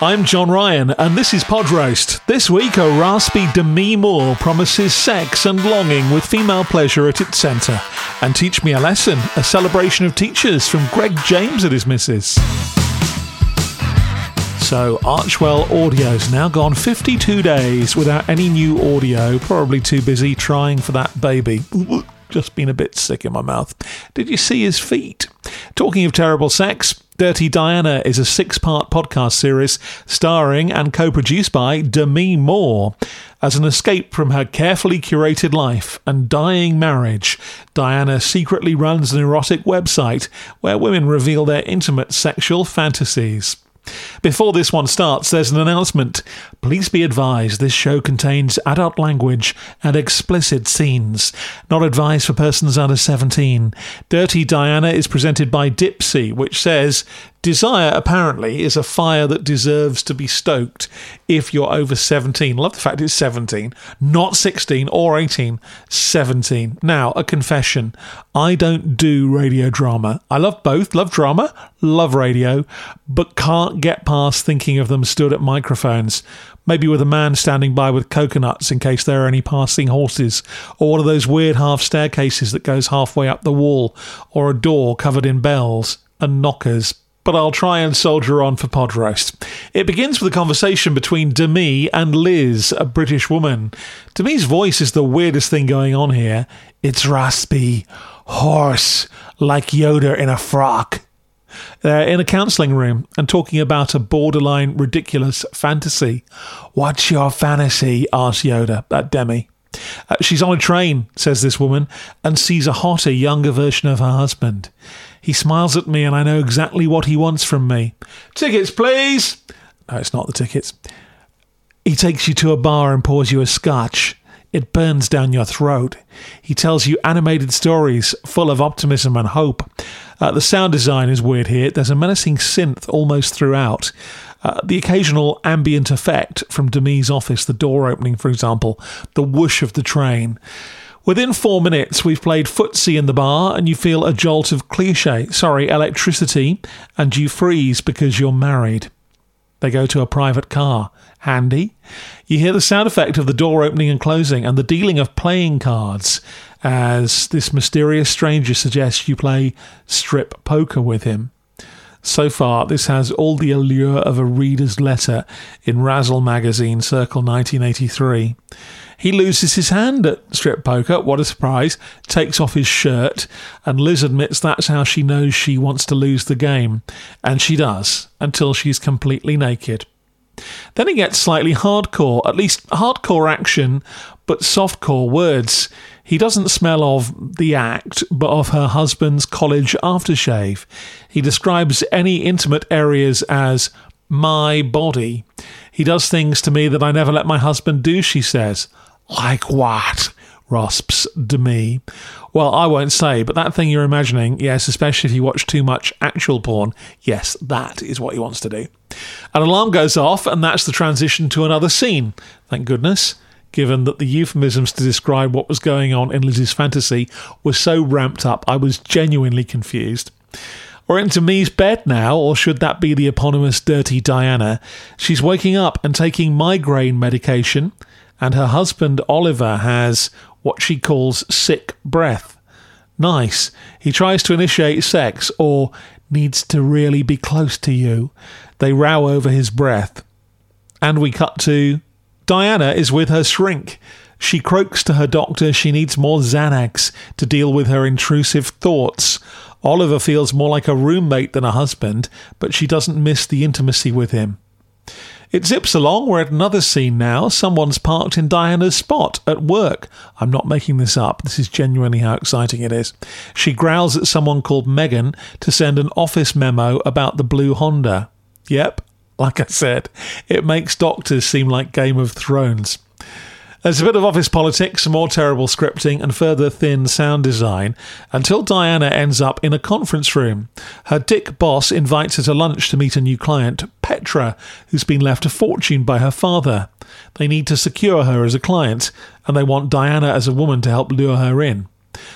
I'm John Ryan, and this is Pod Roast. This week, a raspy Demi Moore promises sex and longing with female pleasure at its centre. And Teach Me a Lesson, a celebration of teachers from Greg James and his missus. So, Archewell Audio's now gone 52 days without any new audio, probably too busy trying for that baby. Just been a bit sick in my mouth. Did you see his feet? Talking of terrible sex, Dirty Diana is a six part podcast series starring and co produced by Demi Moore. As an escape from her carefully curated life and dying marriage, Diana secretly runs an erotic website where women reveal their intimate sexual fantasies. Before this one starts, there's an announcement. Please be advised this show contains adult language and explicit scenes. Not advised for persons under 17. Dirty Diana is presented by Dipsea, which says Desire, apparently, is a fire that deserves to be stoked if you're over 17. Love the fact it's 17, not 16 or 18, 17. Now, a confession. I don't do radio drama. I love both, love drama, love radio, but can't get past thinking of them stood at microphones. Maybe with a man standing by with coconuts in case there are any passing horses, or one of those weird half staircases that goes halfway up the wall, or a door covered in bells and knockers but I'll try and soldier on for pod roast. It begins with a conversation between Demi and Liz, a British woman. Demi's voice is the weirdest thing going on here. It's raspy, hoarse, like Yoda in a frock. They're in a counselling room and talking about a borderline ridiculous fantasy. What's your fantasy? asks Yoda at Demi. Uh, she's on a train, says this woman, and sees a hotter, younger version of her husband. He smiles at me, and I know exactly what he wants from me. Tickets, please! No, it's not the tickets. He takes you to a bar and pours you a scotch. It burns down your throat. He tells you animated stories full of optimism and hope. Uh, the sound design is weird here. There's a menacing synth almost throughout. Uh, the occasional ambient effect from Demi's office, the door opening, for example, the whoosh of the train. Within four minutes, we've played footsie in the bar, and you feel a jolt of cliche, sorry, electricity, and you freeze because you're married. They go to a private car. Handy. You hear the sound effect of the door opening and closing, and the dealing of playing cards as this mysterious stranger suggests you play strip poker with him. So far, this has all the allure of a reader's letter in Razzle magazine, circle 1983. He loses his hand at strip poker. What a surprise. Takes off his shirt, and Liz admits that's how she knows she wants to lose the game. And she does, until she's completely naked. Then it gets slightly hardcore, at least hardcore action, but softcore words. He doesn't smell of the act, but of her husband's college aftershave. He describes any intimate areas as my body. He does things to me that I never let my husband do, she says. Like what? Rasps Demi. Well, I won't say, but that thing you're imagining, yes, especially if you watch too much actual porn, yes, that is what he wants to do. An alarm goes off, and that's the transition to another scene. Thank goodness, given that the euphemisms to describe what was going on in Liz's fantasy were so ramped up, I was genuinely confused. We're into Me's bed now, or should that be the eponymous Dirty Diana? She's waking up and taking migraine medication and her husband Oliver has what she calls sick breath. Nice. He tries to initiate sex or needs to really be close to you. They row over his breath. And we cut to Diana is with her shrink. She croaks to her doctor she needs more Xanax to deal with her intrusive thoughts. Oliver feels more like a roommate than a husband, but she doesn't miss the intimacy with him. It zips along. We're at another scene now. Someone's parked in Diana's spot at work. I'm not making this up. This is genuinely how exciting it is. She growls at someone called Megan to send an office memo about the blue Honda. Yep, Like I said, it makes doctors seem like Game of Thrones. There's a bit of office politics, more terrible scripting, and further thin sound design until Diana ends up in a conference room. Her dick boss invites her to lunch to meet a new client, Petra, who's been left a fortune by her father. They need to secure her as a client, and they want Diana as a woman to help lure her in.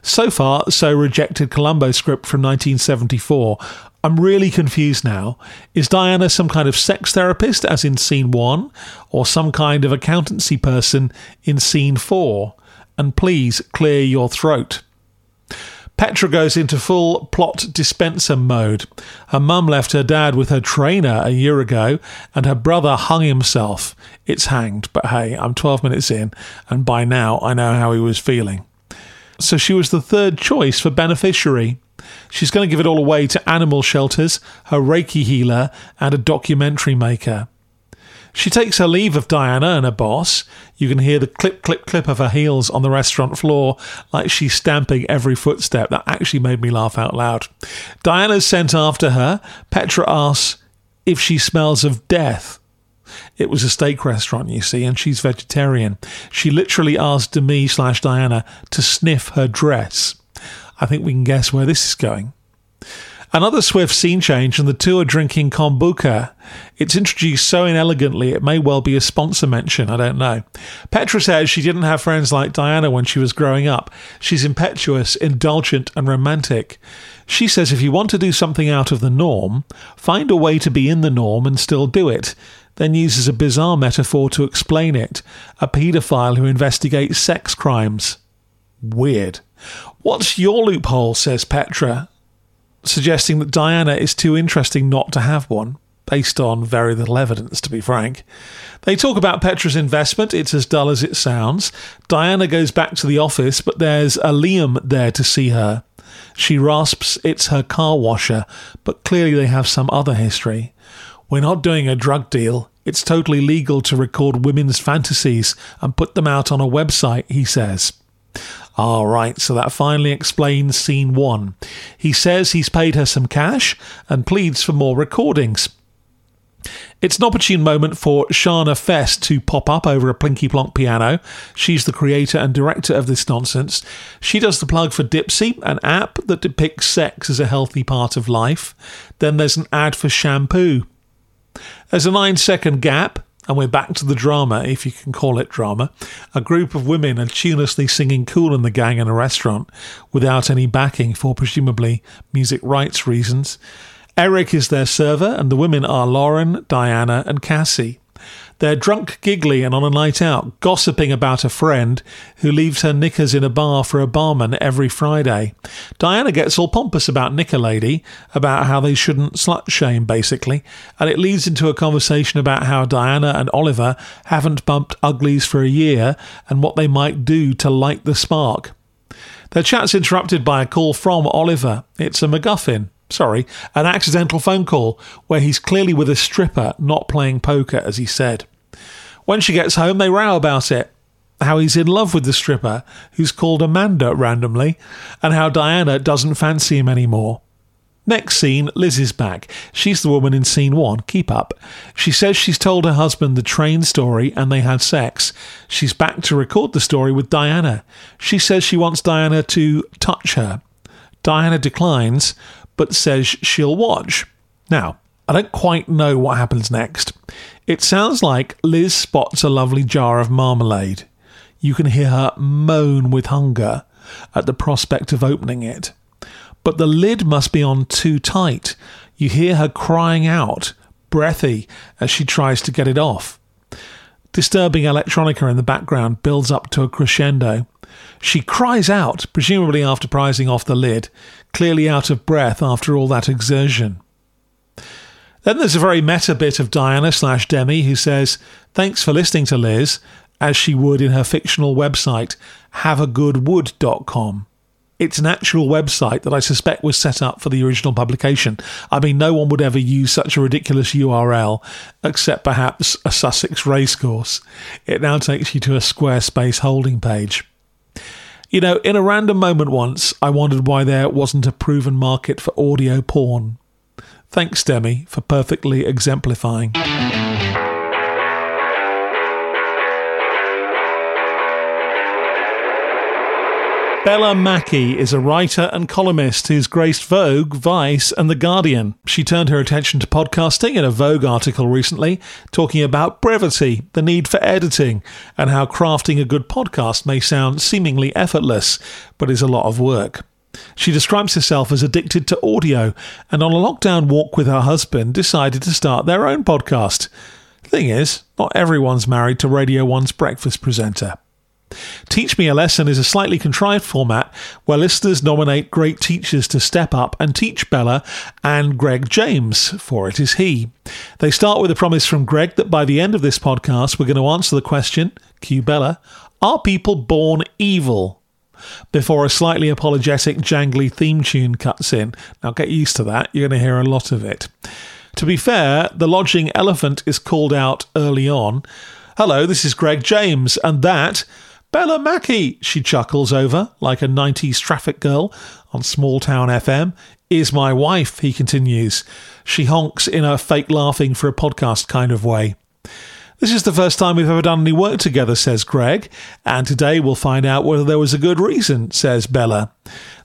So far, so rejected Columbo script from 1974 I'm really confused now. Is Diana some kind of sex therapist, as in scene one, or some kind of accountancy person in scene four? And please clear your throat. Petra goes into full plot dispenser mode. Her mum left her dad with her trainer a year ago, and her brother hung himself. It's hanged, but hey, I'm 12 minutes in, and by now I know how he was feeling. So she was the third choice for beneficiary. She's going to give it all away to animal shelters, her Reiki healer, and a documentary maker. She takes her leave of Diana and her boss. You can hear the clip, clip, clip of her heels on the restaurant floor, like she's stamping every footstep. That actually made me laugh out loud. Diana's sent after her. Petra asks if she smells of death. It was a steak restaurant, you see, and she's vegetarian. She literally asked Demi slash Diana to sniff her dress. I think we can guess where this is going. Another swift scene change, and the two are drinking kombucha. It's introduced so inelegantly it may well be a sponsor mention, I don't know. Petra says she didn't have friends like Diana when she was growing up. She's impetuous, indulgent, and romantic. She says if you want to do something out of the norm, find a way to be in the norm and still do it. Then uses a bizarre metaphor to explain it a paedophile who investigates sex crimes. Weird. What's your loophole? says Petra, suggesting that Diana is too interesting not to have one, based on very little evidence, to be frank. They talk about Petra's investment, it's as dull as it sounds. Diana goes back to the office, but there's a Liam there to see her. She rasps it's her car washer, but clearly they have some other history. We're not doing a drug deal. It's totally legal to record women's fantasies and put them out on a website, he says. All right, so that finally explains scene one. He says he's paid her some cash and pleads for more recordings. It's an opportune moment for Shana Feste to pop up over a plinky plonk piano. She's the creator and director of this nonsense. She does the plug for Dipsea, an app that depicts sex as a healthy part of life. Then there's an ad for shampoo. There's a nine second gap and we're back to the drama, if you can call it drama. A group of women are tunelessly singing Kool and the Gang in a restaurant without any backing for presumably music rights reasons. Eric is their server, and the women are Lauren, Diana, and Cassie. They're drunk, giggly, and on a night out, gossiping about a friend who leaves her knickers in a bar for a barman every Friday. Diana gets all pompous about Knicker Lady, about how they shouldn't slut shame, basically, and it leads into a conversation about how Diana and Oliver haven't bumped uglies for a year and what they might do to light the spark. Their chat's interrupted by a call from Oliver. It's a MacGuffin sorry, an accidental phone call where he's clearly with a stripper, not playing poker, as he said. When she gets home, they row about it. How he's in love with the stripper, who's called Amanda randomly, and how Diana doesn't fancy him anymore. Next scene, Liz is back. She's the woman in scene one. Keep up. She says she's told her husband the train story and they had sex. She's back to record the story with Diana. She says she wants Diana to touch her. Diana declines, but says she'll watch. Now, I don't quite know what happens next. It sounds like Liz spots a lovely jar of marmalade. You can hear her moan with hunger at the prospect of opening it. But the lid must be on too tight. You hear her crying out, breathy, as she tries to get it off. Disturbing electronica in the background builds up to a crescendo. She cries out, presumably after prizing off the lid, clearly out of breath after all that exertion. Then there's a very meta bit of Diana slash Demi who says, Thanks for listening to Liz, as she would in her fictional website, haveagoodwood.com. It's an actual website that I suspect was set up for the original publication. I mean, no one would ever use such a ridiculous URL, except perhaps a Sussex racecourse. It now takes you to a Squarespace holding page. You know, in a random moment once, I wondered why there wasn't a proven market for audio porn. Thanks, Demi, for perfectly exemplifying. Bella Mackie is a writer and columnist who's graced Vogue, Vice, and The Guardian. She turned her attention to podcasting in a Vogue article recently, talking about brevity, the need for editing, and how crafting a good podcast may sound seemingly effortless, but is a lot of work. She describes herself as addicted to audio and on a lockdown walk with her husband decided to start their own podcast. Thing is, not everyone's married to Radio 1's breakfast presenter. Teach Me a Lesson is a slightly contrived format where listeners nominate great teachers to step up and teach Bella and Greg James, for it is he. They start with a promise from Greg that by the end of this podcast, we're going to answer the question, cue Bella, are people born evil? Before a slightly apologetic, jangly theme tune cuts in. Now get used to that, you're going to hear a lot of it. To be fair, the lodging elephant is called out early on. Hello, this is Greg James, and that Bella Mackie, she chuckles over, like a 90s traffic girl on Small Town FM, is my wife, he continues. She honks in a fake laughing for a podcast kind of way. This is the first time we've ever done any work together, says Greg, and today we'll find out whether there was a good reason, says Bella.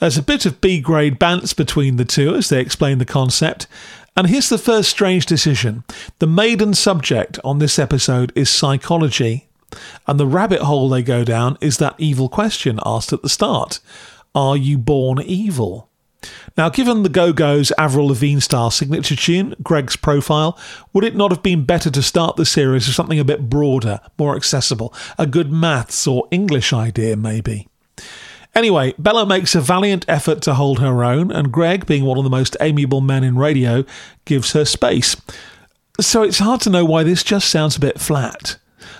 There's a bit of B grade bants between the two as they explain the concept. And here's the first strange decision. The maiden subject on this episode is psychology, and the rabbit hole they go down is that evil question asked at the start Are you born evil? Now, given the Go Go's Avril Lavigne style signature tune, Greg's profile, would it not have been better to start the series with something a bit broader, more accessible? A good maths or English idea, maybe? Anyway, Bella makes a valiant effort to hold her own, and Greg, being one of the most amiable men in radio, gives her space. So it's hard to know why this just sounds a bit flat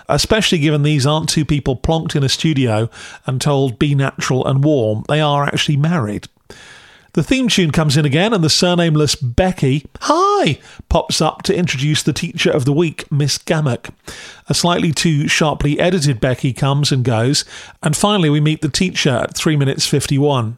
especially given these aren't two people plonked in a studio and told be natural and warm. They are actually married. The theme tune comes in again, and the surnameless Becky, hi, pops up to introduce the teacher of the week, Miss Gamak. A slightly too sharply edited Becky comes and goes, and finally we meet the teacher at 3 minutes 51.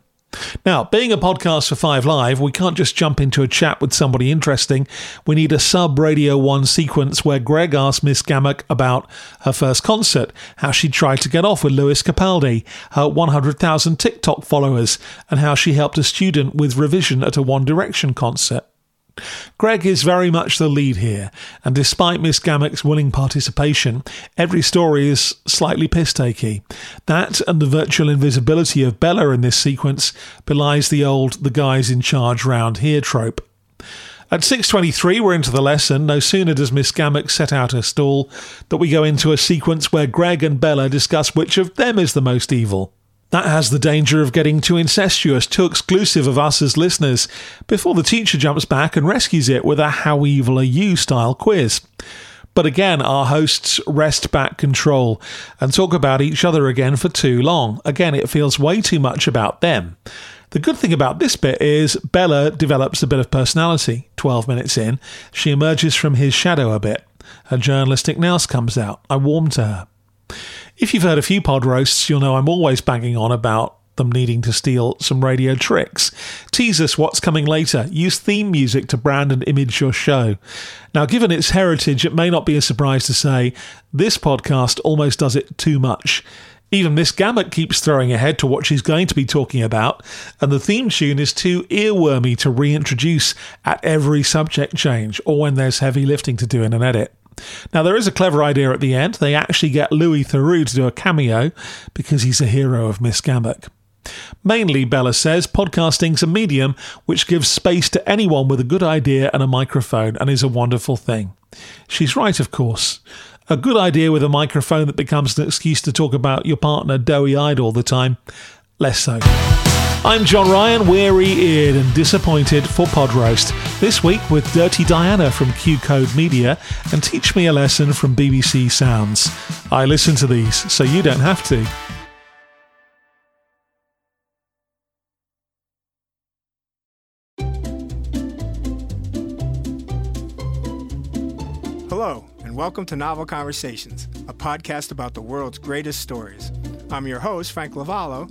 Now, being a podcast for Five Live, we can't just jump into a chat with somebody interesting. We need a sub Radio 1 sequence where Greg asks Miss Gamak about her first concert, how she tried to get off with Lewis Capaldi, her 100,000 TikTok followers, and how she helped a student with revision at a One Direction concert. Greg is very much the lead here, and despite Miss Gamak's willing participation, every story is slightly piss takey. That and the virtual invisibility of Bella in this sequence belies the old the guys in charge round here trope. At 6.23, we're into the lesson. No sooner does Miss Gamak set out her stall that we go into a sequence where Greg and Bella discuss which of them is the most evil. That has the danger of getting too incestuous, too exclusive of us as listeners, before the teacher jumps back and rescues it with a How Evil Are You style quiz. But again, our hosts wrest back control and talk about each other again for too long. Again, it feels way too much about them. The good thing about this bit is Bella develops a bit of personality. 12 minutes in, she emerges from his shadow a bit. Her journalistic nous comes out. I warm to her. If you've heard a few pod roasts, you'll know I'm always banging on about them needing to steal some radio tricks. Tease us what's coming later. Use theme music to brand and image your show. Now, given its heritage, it may not be a surprise to say this podcast almost does it too much. Even Miss Gamak keeps throwing ahead to what she's going to be talking about, and the theme tune is too earwormy to reintroduce at every subject change or when there's heavy lifting to do in an edit. Now, there is a clever idea at the end. They actually get Louis Theroux to do a cameo because he's a hero of Miss Gamak. Mainly, Bella says, podcasting's a medium which gives space to anyone with a good idea and a microphone and is a wonderful thing. She's right, of course. A good idea with a microphone that becomes an excuse to talk about your partner doughy eyed all the time, less so. I'm John Ryan, weary eared and disappointed for Pod Roast. This week with Dirty Diana from Q Code Media and Teach Me a Lesson from BBC Sounds. I listen to these, so you don't have to. Hello, and welcome to Novel Conversations, a podcast about the world's greatest stories. I'm your host, Frank Lavallo,